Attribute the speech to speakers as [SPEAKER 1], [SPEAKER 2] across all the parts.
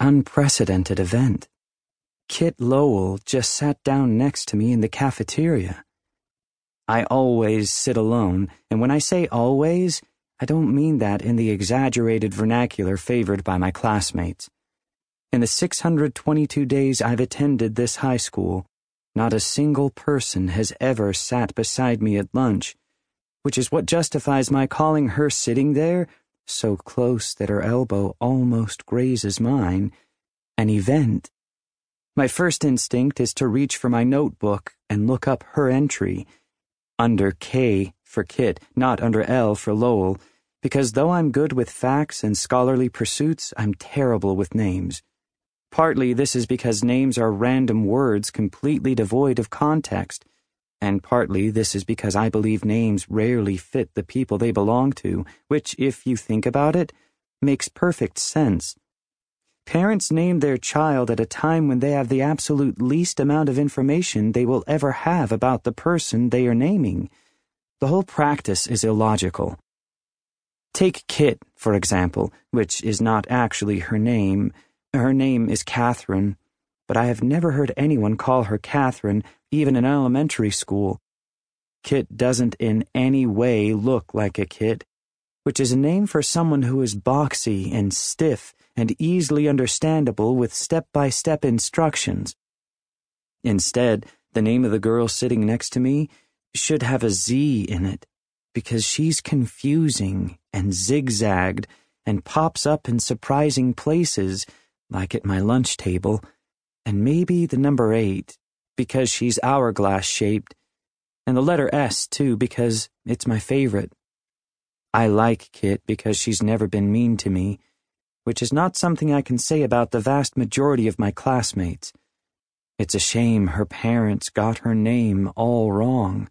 [SPEAKER 1] unprecedented event. Kit Lowell just sat down next to me in the cafeteria. I always sit alone, and when I say always, I don't mean that in the exaggerated vernacular favored by my classmates. In the 622 days I've attended this high school, not a single person has ever sat beside me at lunch, which is what justifies my calling her sitting there, so close that her elbow almost grazes mine, an event. My first instinct is to reach for my notebook and look up her entry, under K for Kit, not under L for Lowell, because though I'm good with facts and scholarly pursuits, I'm terrible with names. Partly this is because names are random words completely devoid of context, and partly this is because I believe names rarely fit the people they belong to, which, if you think about it, makes perfect sense. Parents name their child at a time when they have the absolute least amount of information they will ever have about the person they are naming. The whole practice is illogical. Take Kit, for example, which is not actually her name her name is Catherine, but I have never heard anyone call her Catherine, even in elementary school. Kit doesn't in any way look like a kit, which is a name for someone who is boxy and stiff and easily understandable with step by step instructions. Instead, the name of the girl sitting next to me should have a Z in it, because she's confusing and zigzagged and pops up in surprising places like at my lunch table, and maybe the number eight, because she's hourglass shaped, and the letter S, too, because it's my favorite. I like Kit because she's never been mean to me, which is not something I can say about the vast majority of my classmates. It's a shame her parents got her name all wrong.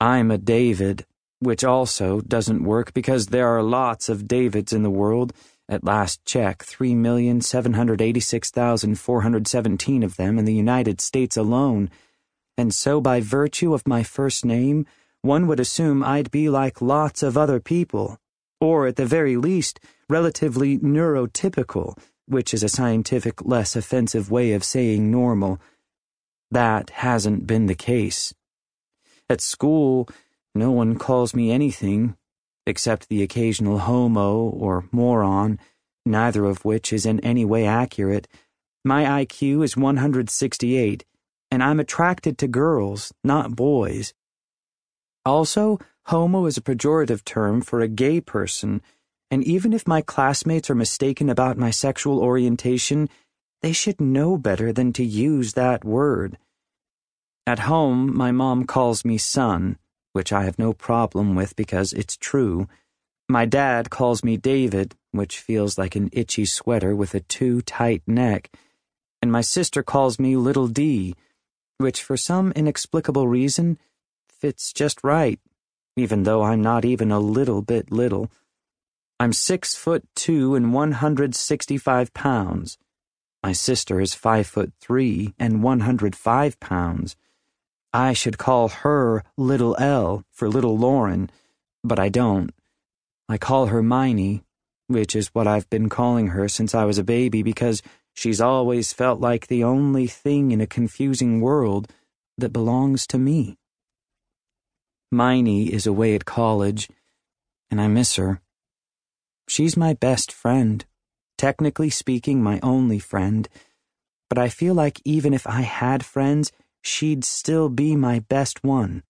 [SPEAKER 1] I'm a David, which also doesn't work because there are lots of Davids in the world at last check, 3,786,417 of them in the United States alone. And so, by virtue of my first name, one would assume I'd be like lots of other people, or at the very least, relatively neurotypical, which is a scientific, less offensive way of saying normal. That hasn't been the case. At school, no one calls me anything except the occasional homo or moron, neither of which is in any way accurate. My IQ is 168, and I'm attracted to girls, not boys. Also, homo is a pejorative term for a gay person, and even if my classmates are mistaken about my sexual orientation, they should know better than to use that word. At home, my mom calls me son which I have no problem with because it's true. My dad calls me David, which feels like an itchy sweater with a too tight neck. And my sister calls me Little D, which for some inexplicable reason fits just right, even though I'm not even a little bit little. I'm six foot two and 165 pounds. My sister is five foot three and 105 pounds. I should call her Little L for Little Lauren, but I don't. I call her Miney, which is what I've been calling her since I was a baby because she's always felt like the only thing in a confusing world that belongs to me. Miney is away at college, and I miss her. She's my best friend, technically speaking, my only friend, but I feel like even if I had friends, she'd still be my best one.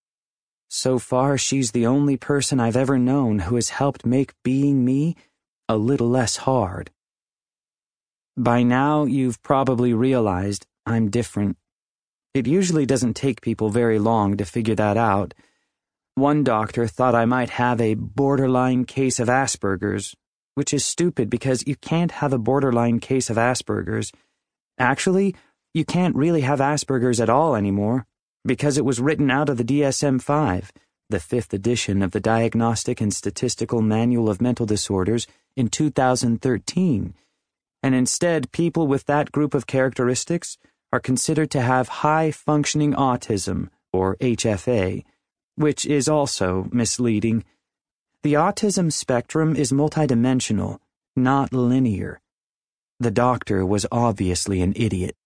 [SPEAKER 1] So far, she's the only person I've ever known who has helped make being me a little less hard. By now, you've probably realized I'm different. It usually doesn't take people very long to figure that out. One doctor thought I might have a borderline case of Asperger's, which is stupid because you can't have a borderline case of Asperger's. Actually, you can't really have Asperger's at all anymore because it was written out of the DSM 5, the fifth edition of the Diagnostic and Statistical Manual of Mental Disorders, in 2013. And instead, people with that group of characteristics are considered to have high functioning autism, or HFA, which is also misleading. The autism spectrum is multidimensional, not linear. The doctor was obviously an idiot.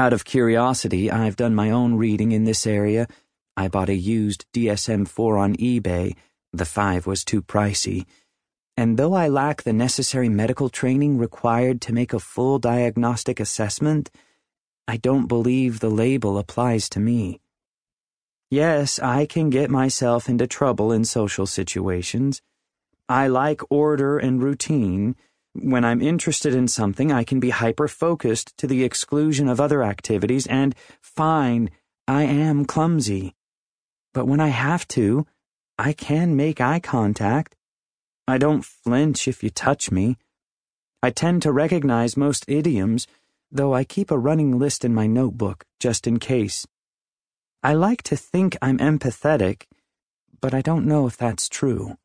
[SPEAKER 1] Out of curiosity, I've done my own reading in this area. I bought a used DSM 4 on eBay. The 5 was too pricey. And though I lack the necessary medical training required to make a full diagnostic assessment, I don't believe the label applies to me. Yes, I can get myself into trouble in social situations. I like order and routine when I'm interested in something, I can be hyper focused to the exclusion of other activities, and fine, I am clumsy. But when I have to, I can make eye contact. I don't flinch if you touch me. I tend to recognize most idioms, though I keep a running list in my notebook just in case. I like to think I'm empathetic, but I don't know if that's true.